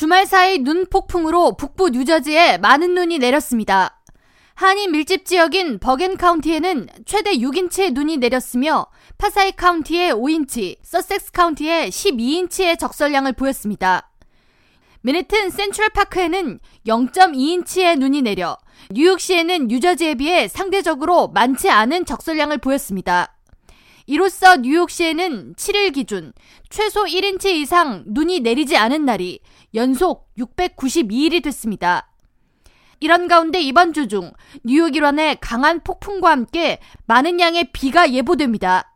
주말 사이 눈 폭풍으로 북부 뉴저지에 많은 눈이 내렸습니다. 한인 밀집 지역인 버겐 카운티에는 최대 6인치의 눈이 내렸으며 파사익 카운티에 5인치, 서섹스 카운티에 12인치의 적설량을 보였습니다. 맨해튼 센트럴 파크에는 0.2인치의 눈이 내려 뉴욕시에는 뉴저지에 비해 상대적으로 많지 않은 적설량을 보였습니다. 이로써 뉴욕시에는 7일 기준 최소 1인치 이상 눈이 내리지 않은 날이 연속 692일이 됐습니다. 이런 가운데 이번 주 중 뉴욕 일원의 강한 폭풍과 함께 많은 양의 비가 예보됩니다.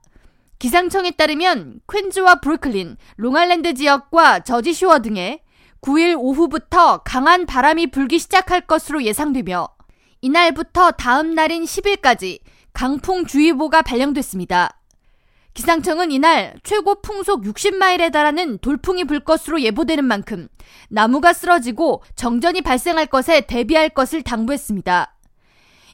기상청에 따르면 퀸즈와 브루클린, 롱알랜드 지역과 저지쇼어 등에 9일 오후부터 강한 바람이 불기 시작할 것으로 예상되며 이날부터 다음 날인 10일까지 강풍주의보가 발령됐습니다. 기상청은 이날 최고 풍속 60마일에 달하는 돌풍이 불 것으로 예보되는 만큼 나무가 쓰러지고 정전이 발생할 것에 대비할 것을 당부했습니다.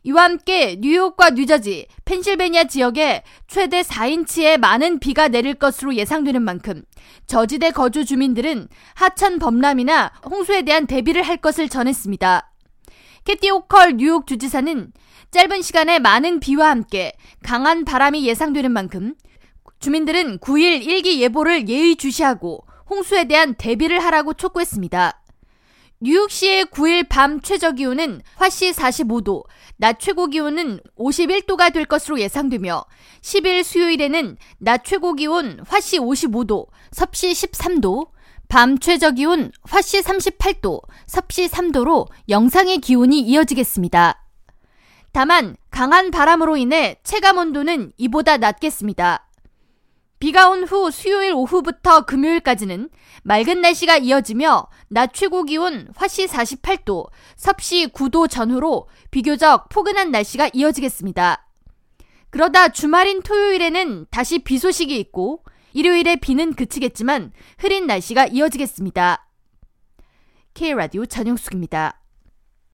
이와 함께 뉴욕과 뉴저지, 펜실베니아 지역에 최대 4인치의 많은 비가 내릴 것으로 예상되는 만큼 저지대 거주 주민들은 하천 범람이나 홍수에 대한 대비를 할 것을 전했습니다. 캐티 오컬 뉴욕 주지사는 짧은 시간에 많은 비와 함께 강한 바람이 예상되는 만큼 주민들은 9일 일기 예보를 예의주시하고 홍수에 대한 대비를 하라고 촉구했습니다. 뉴욕시의 9일 밤 최저 기온은 화씨 45도, 낮 최고 기온은 51도가 될 것으로 예상되며 10일 수요일에는 낮 최고 기온 화씨 55도, 섭씨 13도, 밤 최저 기온 화씨 38도, 섭씨 3도로 영상의 기온이 이어지겠습니다. 다만 강한 바람으로 인해 체감 온도는 이보다 낮겠습니다. 비가 온 후 수요일 오후부터 금요일까지는 맑은 날씨가 이어지며 낮 최고 기온 화씨 48도, 섭씨 9도 전후로 비교적 포근한 날씨가 이어지겠습니다. 그러다 주말인 토요일에는 다시 비 소식이 있고 일요일에 비는 그치겠지만 흐린 날씨가 이어지겠습니다. K라디오 전용숙입니다.